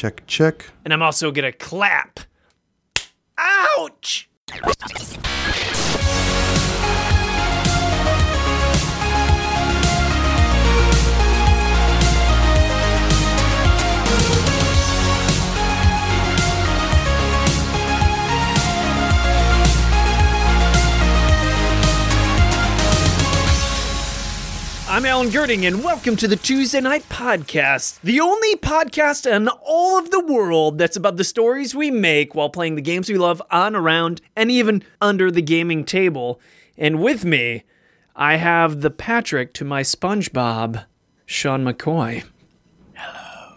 Check, check. And I'm also gonna clap. Ouch! I'm Alan Gerding, and welcome to the Tuesday Knight Podcast, the only podcast in all of the world that's about the stories we make while playing the games we love on, around, and even under the gaming table. And with me, I have the Patrick to my SpongeBob, Sean McCoy. Hello.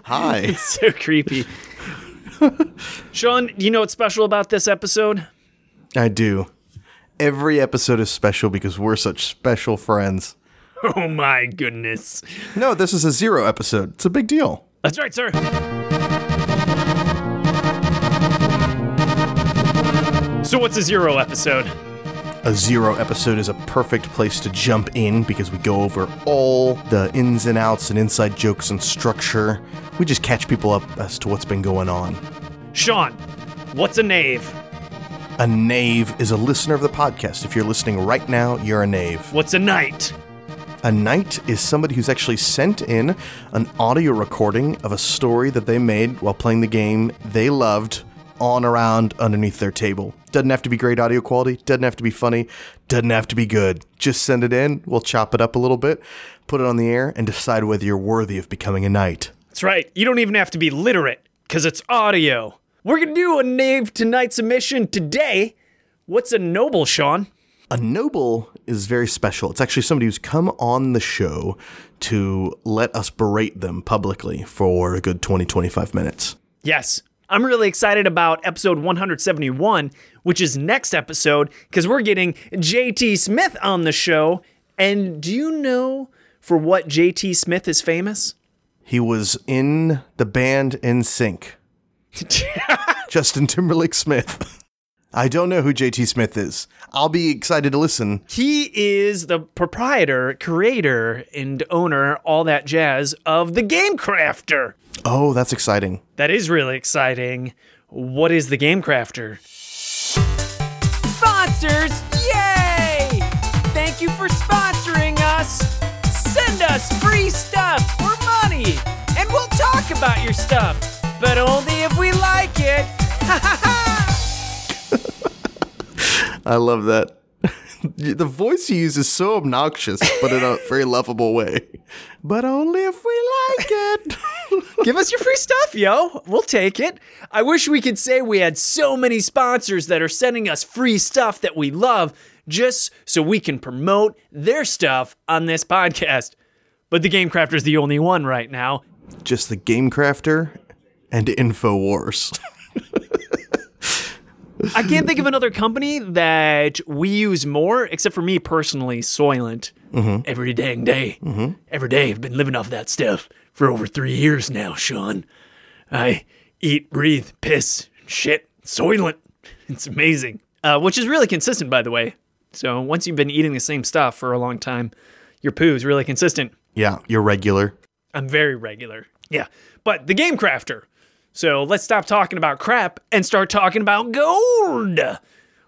Hi. So creepy. Sean, do you know what's special about this episode? I do. Every episode is special because we're such special friends. Oh my goodness. No, this is a zero episode. It's a big deal. That's right, sir. So, what's a zero episode? A zero episode is a perfect place to jump in because we go over all the ins and outs and inside jokes and structure. We just catch people up as to what's been going on. Sean, what's a knave? A knave is a listener of the podcast. If you're listening right now, you're a knave. What's a knight? A knight is somebody who's actually sent in an audio recording of a story that they made while playing the game they loved on around underneath their table. Doesn't have to be great audio quality, doesn't have to be funny, doesn't have to be good. Just send it in, we'll chop it up a little bit, put it on the air, and decide whether you're worthy of becoming a knight. That's right. You don't even have to be literate because it's audio. We're going to do a knave to knight submission today. What's a noble, Sean? A noble is very special. It's actually somebody who's come on the show to let us berate them publicly for a good 20, 25 minutes. Yes. I'm really excited about episode 171, which is next episode, because we're getting JT Smith on the show. And do you know for what JT Smith is famous? He was in the band NSYNC. Justin Timberlake Smith. I don't know who JT Smith is. I'll be excited to listen. He is the proprietor, creator, and owner, all that jazz, of the Game Crafter. Oh, that's exciting. That is really exciting. What is the Game Crafter? Sponsors, yay! Thank you for sponsoring us. Send us free stuff or money, and we'll talk about your stuff, but only if we like it. I love that. the voice you use is so obnoxious, but in a very lovable way. But only if we like it. Give us your free stuff, yo. We'll take it. I wish we could say we had so many sponsors that are sending us free stuff that we love just so we can promote their stuff on this podcast. But the Game Crafter is the only one right now. Just the Game Crafter and InfoWars. I can't think of another company that we use more, except for me personally, Soylent. Every dang day. Every day. I've been living off that stuff for over three years now, Sean. I eat, breathe, piss, shit, Soylent. It's amazing. Uh, which is really consistent, by the way. So once you've been eating the same stuff for a long time, your poo is really consistent. yeah, you're regular. I'm very regular. Yeah. But the Game Crafter. So let's stop talking about crap and start talking about gold.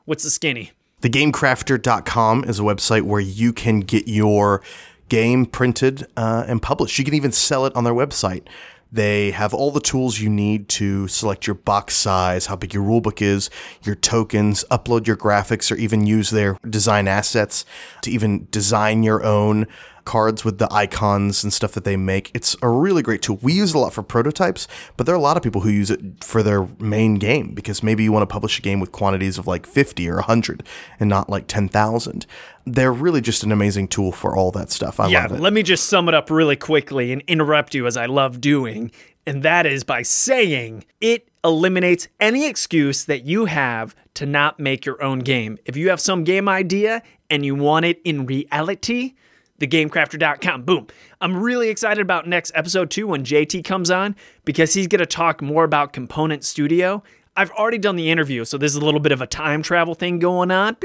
What's the skinny? TheGameCrafter.com is a website where you can get your game printed uh, and published. You can even sell it on their website. They have all the tools you need to select your box size, how big your rulebook is, your tokens, upload your graphics, or even use their design assets to even design your own cards with the icons and stuff that they make. It's a really great tool. We use it a lot for prototypes, but there are a lot of people who use it for their main game because maybe you want to publish a game with quantities of like 50 or 100 and not like 10,000. They're really just an amazing tool for all that stuff. I Yeah, love it. let me just sum it up really quickly and interrupt you as I love doing. And that is by saying it eliminates any excuse that you have to not make your own game. If you have some game idea and you want it in reality, thegamecrafter.com. Boom. I'm really excited about next episode two when JT comes on because he's going to talk more about Component Studio. I've already done the interview, so there's a little bit of a time travel thing going on.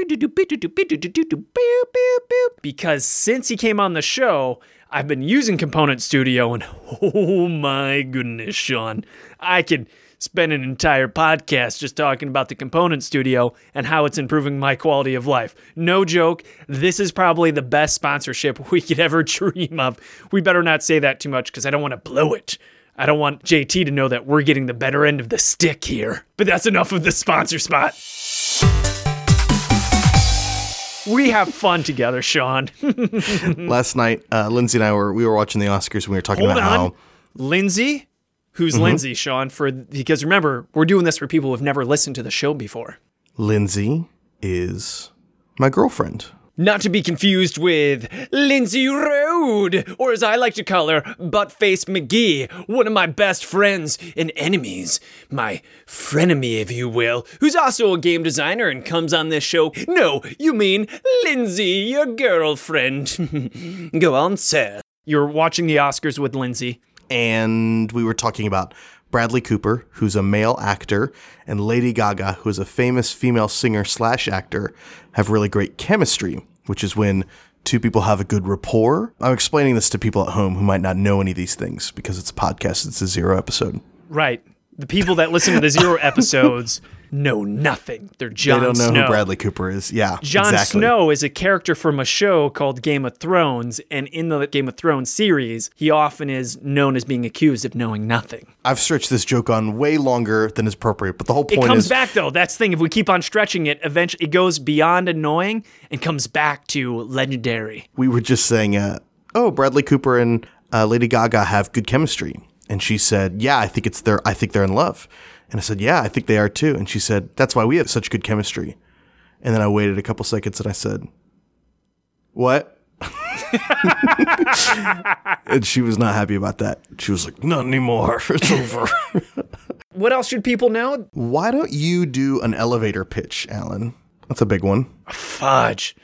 Because since he came on the show, I've been using Component Studio, and oh my goodness, Sean, I could spend an entire podcast just talking about the Component Studio and how it's improving my quality of life. No joke, this is probably the best sponsorship we could ever dream of. We better not say that too much because I don't want to blow it. I don't want JT to know that we're getting the better end of the stick here. But that's enough of the sponsor spot. We have fun together, Sean. Last night, uh, Lindsay and I were we were watching the Oscars and we were talking Hold about on. how Lindsay? Who's mm-hmm. Lindsay, Sean? For because remember, we're doing this for people who've never listened to the show before. Lindsay is my girlfriend. Not to be confused with Lindsay Road, or as I like to call her, Buttface McGee, one of my best friends and enemies. My frenemy, if you will, who's also a game designer and comes on this show. No, you mean Lindsay, your girlfriend. Go on, sir. You're watching the Oscars with Lindsay. And we were talking about Bradley Cooper, who's a male actor, and Lady Gaga, who is a famous female singer slash actor, have really great chemistry, which is when two people have a good rapport. I'm explaining this to people at home who might not know any of these things because it's a podcast, it's a zero episode. Right. The people that listen to the zero episodes know nothing. They're Jon they don't know Snow. who Bradley Cooper is. Yeah, Jon exactly. Snow is a character from a show called Game of Thrones, and in the Game of Thrones series, he often is known as being accused of knowing nothing. I've stretched this joke on way longer than is appropriate, but the whole It point comes is back though. That's the thing. If we keep on stretching it, eventually it goes beyond annoying and comes back to legendary. we were just saying, uh, oh, Bradley Cooper and uh, Lady Gaga have good chemistry, and she said, yeah, I think it's their, I think they're in love, and I said, yeah, I think they are too, and she said, that's why we have such good chemistry, and then I waited a couple seconds and I said, what? and she was not happy about that. She was like, not anymore. It's over. What else should people know? Why don't you do an elevator pitch, Alan? That's a big one. Fudge.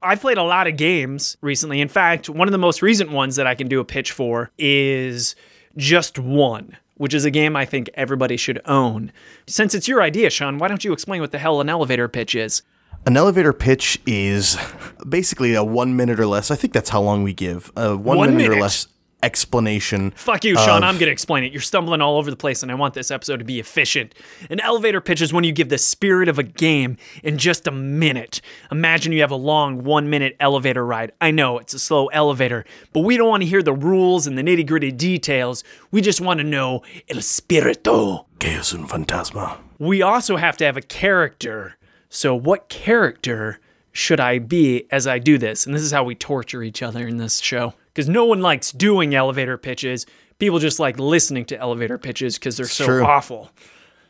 I've played a lot of games recently. In fact, one of the most recent ones that I can do a pitch for is Just One, which is a game I think everybody should own. Since it's your idea, Sean, why don't you explain what the hell an elevator pitch is? An elevator pitch is basically a one minute or less. I think that's how long we give. A one, One minute, or less explanation. Fuck you, Sean. I'm going to explain it. You're stumbling all over the place, and I want this episode to be efficient. An elevator pitch is when you give the spirit of a game in just a minute. Imagine you have a long one minute elevator ride. I know it's a slow elevator, but we don't want to hear the rules and the nitty gritty details. We just want to know el spirito. Que es un fantasma. We also have to have a character. So, what character should I be as I do this? And this is how we torture each other in this show. Because no one likes doing elevator pitches. People just like listening to elevator pitches because they're so true. awful.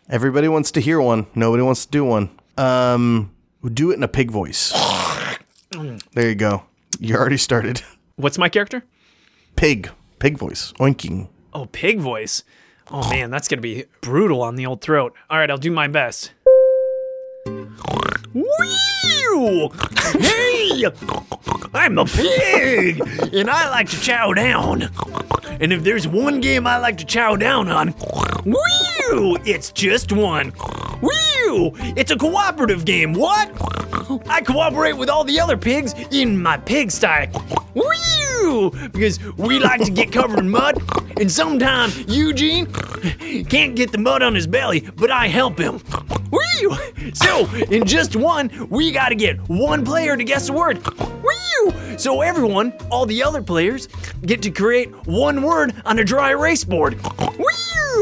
Everybody wants to hear one. Nobody wants to do one. Um, do it in a pig voice. there you go. You already started. What's my character? Pig. Pig voice. Oinking. Oh, pig voice. Oh man, that's gonna be brutal on the old throat. All right, I'll do my best. Hey! I'm a pig, and I like to chow down. And if there's one game I like to chow down on, whew, it's just one. Whew! It's a cooperative game. What? I cooperate with all the other pigs in my pigsty. Because we like to get covered in mud, and sometimes Eugene can't get the mud on his belly, but I help him. So, in just one, we gotta get one player to guess the word. So everyone, all the other players, get to create one word on a dry erase board.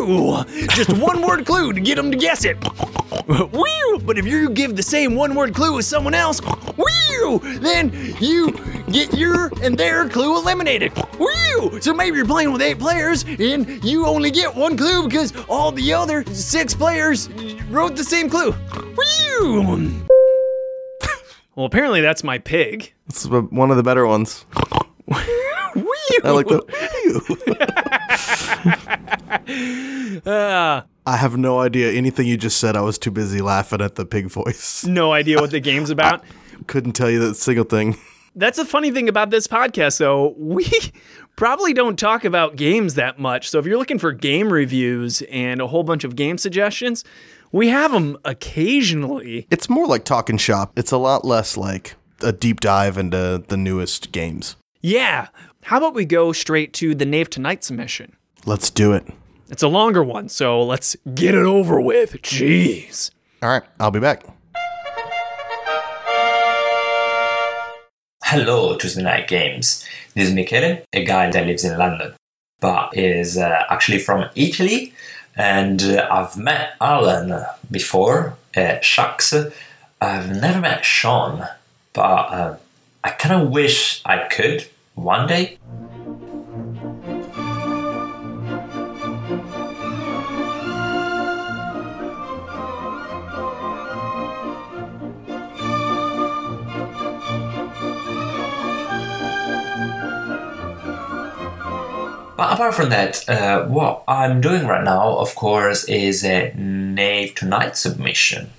Whew! Just one word clue to get them to guess it. But if you give the same one word clue as someone else! Then you get your and their clue eliminated. So maybe you're playing with eight players and you only get one clue because all the other six players wrote the same clue. Well, apparently that's my pig. It's one of the better ones. I like the. Ah, I have no idea anything you just said. I was too busy laughing at the pig voice. no idea what the game's about. Couldn't tell you that single thing. That's a funny thing about this podcast, though. We probably don't talk about games that much. So if you're looking for game reviews and a whole bunch of game suggestions, we have them occasionally. It's more like talking shop. It's a lot less like a deep dive into the newest games. Yeah, how about we go straight to the Knave Tonight submission? Let's do it. It's a longer one, so let's get it over with. Jeez. All right, I'll be back. Hello, Tuesday Knight Games. This is Michele, a guy that lives in London, but is uh, actually from Italy. And uh, I've met Alan before at SHUX. I've never met Sean, but uh, I kind of wish I could one day. But apart from that, uh, what I'm doing right now, of course, is a knave to knight submission.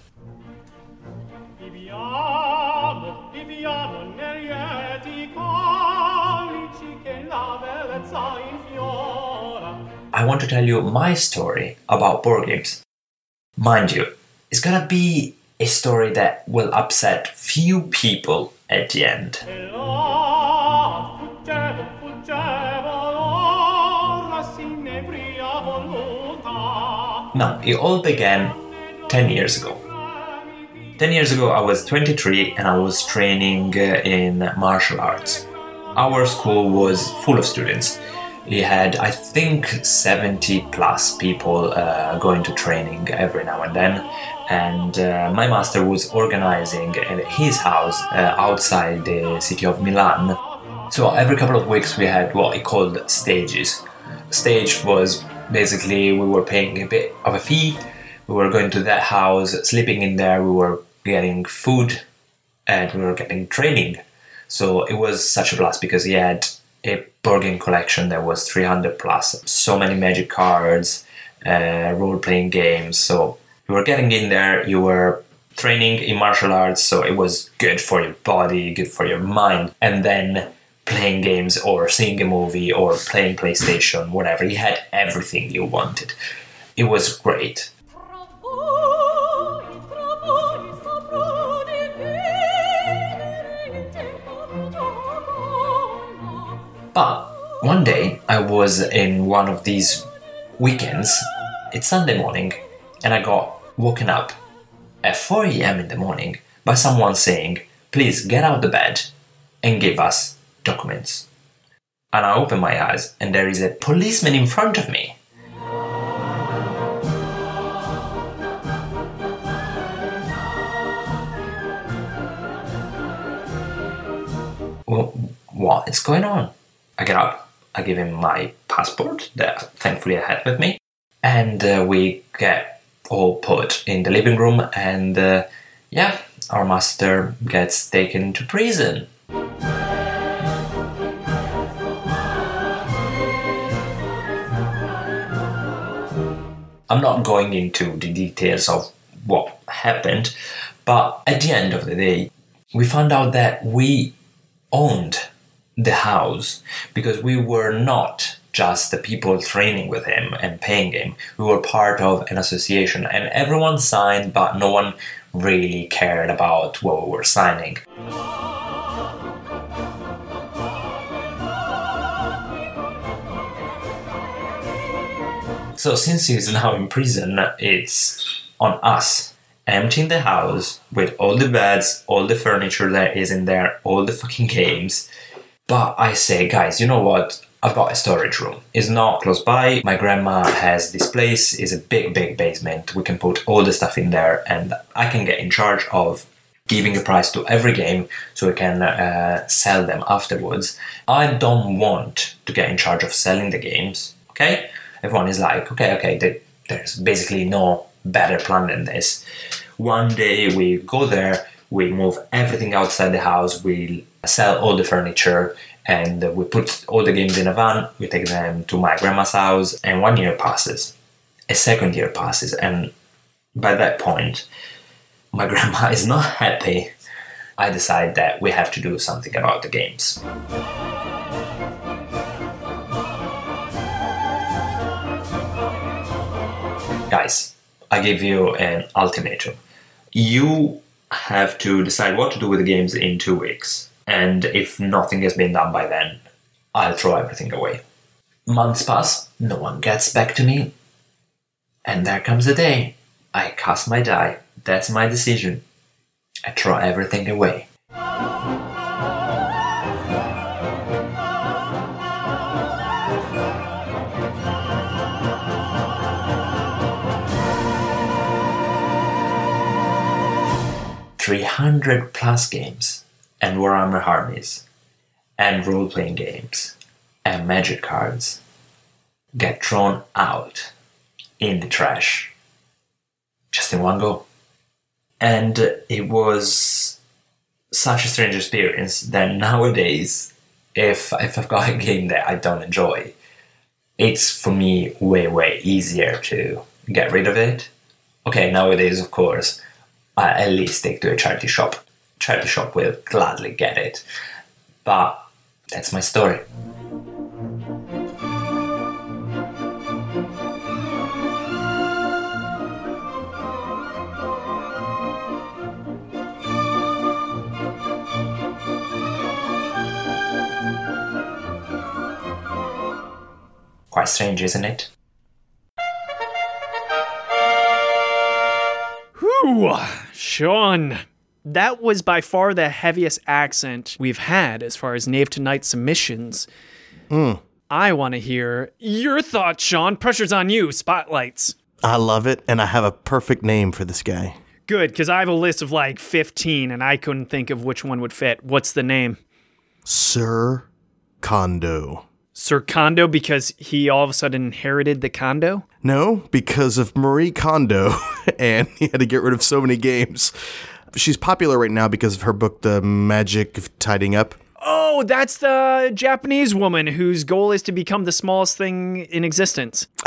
I want to tell you my story about board games. Mind you, it's gonna be a story that will upset few people at the end. Now, it all began 10 years ago. 10 years ago, I was 23 and I was training uh, in martial arts. Our school was full of students. We had, I think, 70 plus people uh, going to training every now and then. And uh, my master was organizing at his house uh, outside the city of Milan. So every couple of weeks, we had what he called stages. Stage was basically we were paying a bit of a fee we were going to that house, sleeping in there, we were getting food, and we were getting training. So it was such a blast because he had a board collection that was 300 plus, so many magic cards, uh, role playing games. So you were getting in there, you were training in martial arts, so it was good for your body, good for your mind, and then playing games or seeing a movie or playing PlayStation, whatever. You had everything you wanted. It was great. But one day I was in one of these weekends, it's Sunday morning, and I got woken up at 4 am in the morning by someone saying, Please get out of the bed and give us documents. And I open my eyes, and there is a policeman in front of me. What is going on? I get up, I give him my passport that thankfully I had with me, and uh, we get all put in the living room, and uh, yeah, our master gets taken to prison. I'm not going into the details of what happened, but at the end of the day, we found out that we owned the house because we were not just the people training with him and paying him. We were part of an association, and everyone signed, but no one really cared about what we were signing. So, since he's now in prison, it's on us emptying the house with all the beds, all the furniture that is in there, all the fucking games. But I say, guys, you know what? I've got a storage room. It's not close by. My grandma has this place. It's a big, big basement. We can put all the stuff in there, and I can get in charge of giving a price to every game so we can uh, sell them afterwards. I don't want to get in charge of selling the games. Okay, everyone is like, okay, okay. there- There's basically no better plan than this. One day we go there, we move everything outside the house, we sell all the furniture, and we put all the games in a van. We take them to my grandma's house, and one year passes, a second year passes, and by that point, my grandma is not happy. I decide that we have to do something about the games. Guys, I give you an ultimatum. You have to decide what to do with the games in two weeks, and if nothing has been done by then, I'll throw everything away. Months pass, no one gets back to me. And there comes the day. I cast my die. That's my decision. I throw everything away. Three hundred plus games and Warhammer armies and role-playing games and magic cards get thrown out in the trash just in one go. And it was such a strange experience that nowadays, if, if I've got a game that I don't enjoy, it's for me way, way easier to get rid of it. Okay, nowadays, of course, I at least take to a charity shop. Charity shop will gladly get it. But that's my story. Quite strange, isn't it? Whew, Sean. That was by far the heaviest accent we've had as far as Knave to Knight submissions. Hmm. I want to hear your thoughts, Sean. Pressure's on you. Spotlights. I love it, and I have a perfect name for this guy. Good, because I have a list of like 15 and I couldn't think of which one would fit. What's the name? Sir Condo. Sir Condo, because he all of a sudden inherited the condo? No, because of Marie Kondo, and he had to get rid of so many games. She's popular right now because of her book, The Magic of Tidying Up. Oh, that's the Japanese woman whose goal is to become the smallest thing in existence.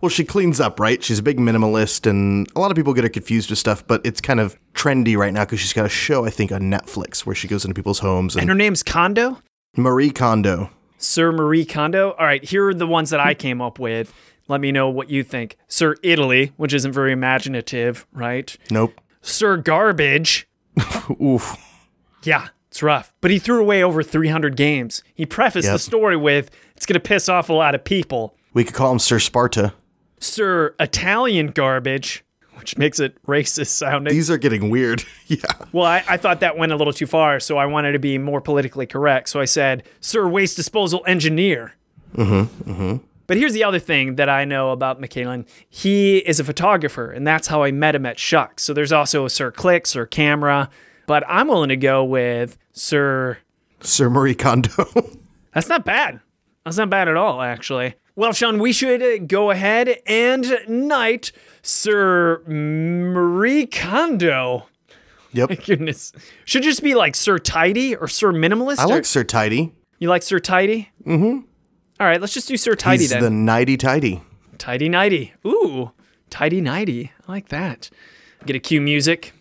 Well, she cleans up, right? She's a big minimalist, and a lot of people get her confused with stuff, but it's kind of trendy right now because she's got a show, I think, on Netflix where she goes into people's homes. And, And her name's Kondo? Marie Kondo. Sir Marie Kondo. All right, here are the ones that I came up with. Let me know what you think. Sir Italy, which isn't very imaginative, right? Nope. Sir Garbage. Oof. Yeah, it's rough. But he threw away over 300 games. He prefaced the story with, it's going to piss off a lot of people. We could call him Sir Sparta. Sir Italian Garbage, which makes it racist sounding. These are getting weird. yeah. Well, I, I thought that went a little too far, so I wanted to be more politically correct. So I said, Sir Waste Disposal Engineer. Mm-hmm. Mm-hmm. But here's the other thing that I know about Michaelan. He is a photographer, and that's how I met him at SHUX. So there's also a Sir Click, Sir Camera. But I'm willing to go with Sir. Sir Marie Kondo. That's not bad. That's not bad at all, actually. Well, Sean, we should go ahead and knight Sir Marie Kondo. yep. My Goodness. Should just be like Sir Tidy or Sir Minimalist. I or- like Sir Tidy. You like Sir Tidy? Mm-hmm. All right, let's just do Sir Tidy He's then. the nighty tidy. Tidy Nighty. Ooh, Tidy Nighty. I like that. Get a cue music.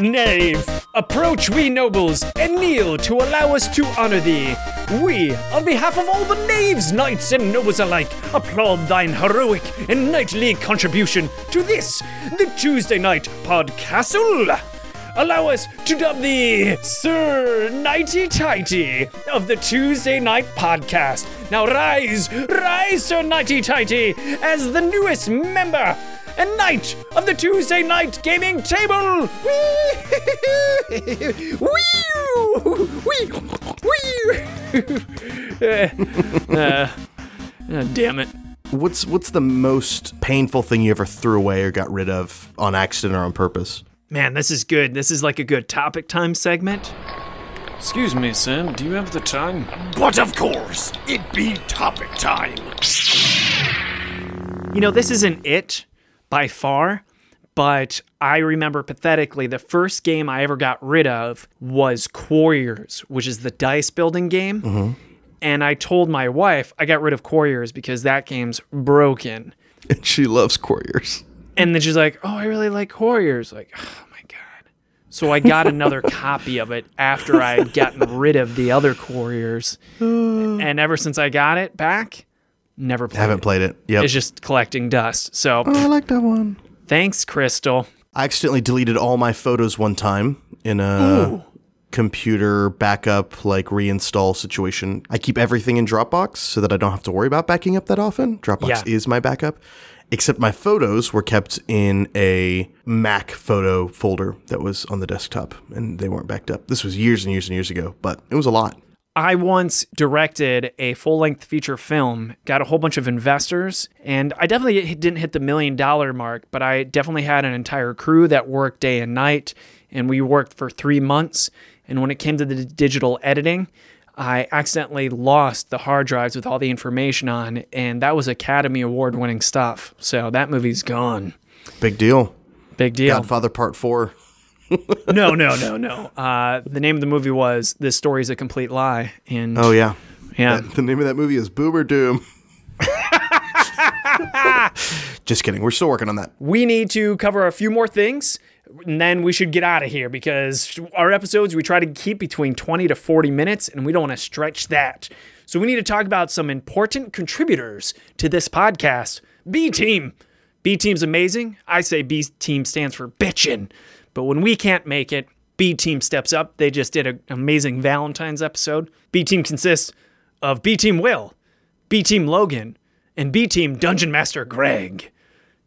Knave, approach we nobles and kneel to allow us to honor thee. We, on behalf of all the knaves, knights, and nobles alike, applaud thine heroic and knightly contribution to this, the Tuesday Knight Podcastle. Allow us to dub thee Sir Nighty Tighty of the Tuesday Knight Podcast. Now rise, rise, Sir Nighty Tighty, as the newest member and knight of the Tuesday Night Gaming Table. Wee! Wee! Wee! uh, uh, damn it. What's what's the most painful thing you ever threw away or got rid of on accident or on purpose? Man, this is good. This is like a good topic time segment. Excuse me, sir. Do you have the time? But of course, it be topic time. You know, this isn't it by far, but I remember pathetically the first game I ever got rid of was Quarriors, which is the dice building game. Mm-hmm. And I told my wife I got rid of Quarriors because that game's broken. And she loves Quarriors. And then she's like, "Oh, I really like Quarriors." Like, oh my god. So I got another copy of it after I had gotten rid of the other Quarriors. and ever since I got it back, never played Haven't it. played it. Yep. It's just collecting dust. So oh, I like that one. thanks, Crystal. I accidentally deleted all my photos one time in a computer backup, like reinstall situation. I keep everything in Dropbox so that I don't have to worry about backing up that often. Dropbox Yeah. is my backup. Except my photos were kept in a Mac photo folder that was on the desktop and they weren't backed up. This was years and years and years ago, but it was a lot. I once directed a full length feature film, got a whole bunch of investors, and I definitely didn't hit the million dollar mark, but I definitely had an entire crew that worked day and night, and we worked for three months. And when it came to the digital editing, I accidentally lost the hard drives with all the information on, and that was Academy Award winning stuff. So that movie's gone. Big deal. Big deal. Godfather Part 4. No, no, no, no. Uh, the name of the movie was "This Story Is a Complete Lie," and Oh, yeah. yeah, The name of that movie is Boomer Doom. Just kidding. We're still working on that. we need to cover a few more things and then we should get out of here because our episodes we try to keep between 20 to 40 minutes and we don't want to stretch that. So we need to talk about some important contributors to this podcast. B Team. B Team's amazing. I say B Team stands for bitchin'. But when we can't make it, B Team steps up. They just did an amazing Valentine's episode. B Team consists of B Team Will, B Team Logan, and B Team Dungeon Master Greg.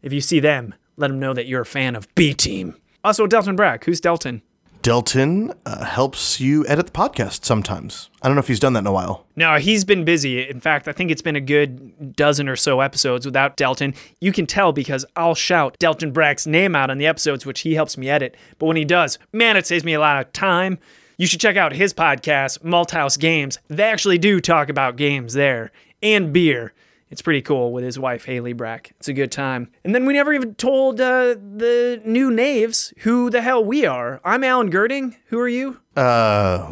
If you see them, let them know that you're a fan of B Team. Also, Delton Brack. Who's Delton? Delton uh, helps you edit the podcast sometimes. I don't know if he's done that in a while. No, he's been busy. In fact, I think it's been a good dozen or so episodes without Delton. You can tell because I'll shout Delton Brack's name out on the episodes, which he helps me edit. But when he does, man, it saves me a lot of time. You should check out his podcast, Malthouse Games. They actually do talk about games there and beer. It's pretty cool with his wife, Haley Brack. It's a good time. And then we never even told uh, the new knaves who the hell we are. I'm Alan Gerding. Who are you? Uh,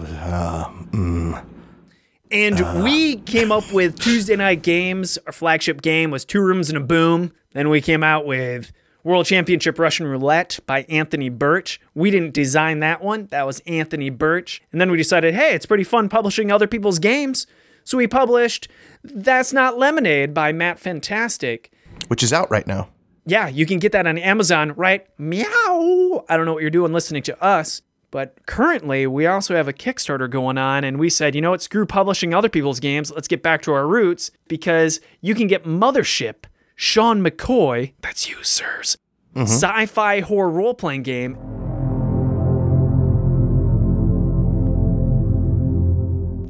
And we came up with Tuesday Knight Games. Our flagship game was Two Rooms and a Boom. Then we came out with World Championship Russian Roulette by Anthony Birch. We didn't design that one, that was Anthony Birch. And then we decided, hey, it's pretty fun publishing other people's games. So we published That's Not Lemonade by Matt Fantastic. which is out right now. Yeah, you can get that on Amazon, right? Meow. I don't know what you're doing listening to us, but currently we also have a Kickstarter going on, and we said, you know what, screw publishing other people's games. Let's get back to our roots because you can get Mothership, Sean McCoy, that's you, sirs, mm-hmm. sci fi horror role playing game.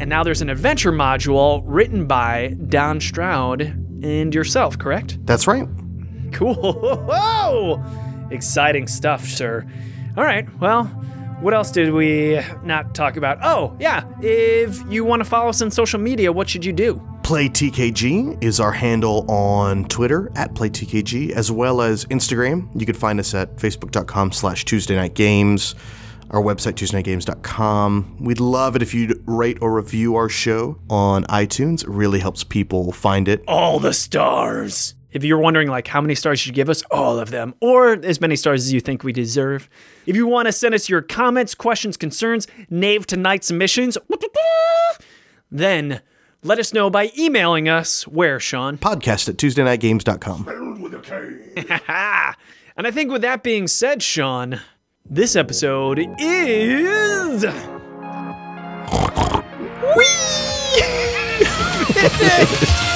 And now there's an adventure module written by Donn Stroud and yourself, correct? That's right. Cool. Whoa! Exciting stuff, sir. All right. Well, what else did we not talk about? Oh, yeah. If you want to follow us on social media, what should you do? PlayTKG is our handle on Twitter at PlayTKG, as well as Instagram. You can find us at facebook.com slash Tuesday Knight Games, our website, TuesdayKnightGames.com. We'd love it if you'd rate or review our show on iTunes. It really helps people find it. All the stars. If you're wondering, like, how many stars you should give us, all of them, or as many stars as you think we deserve. If you want to send us your comments, questions, concerns, Knave Tonight submissions, then let us know by emailing us. Where, Sean? Podcast at TuesdayKnightGames.com. With a K. And I think with that being said, Sean, this episode is. Whee!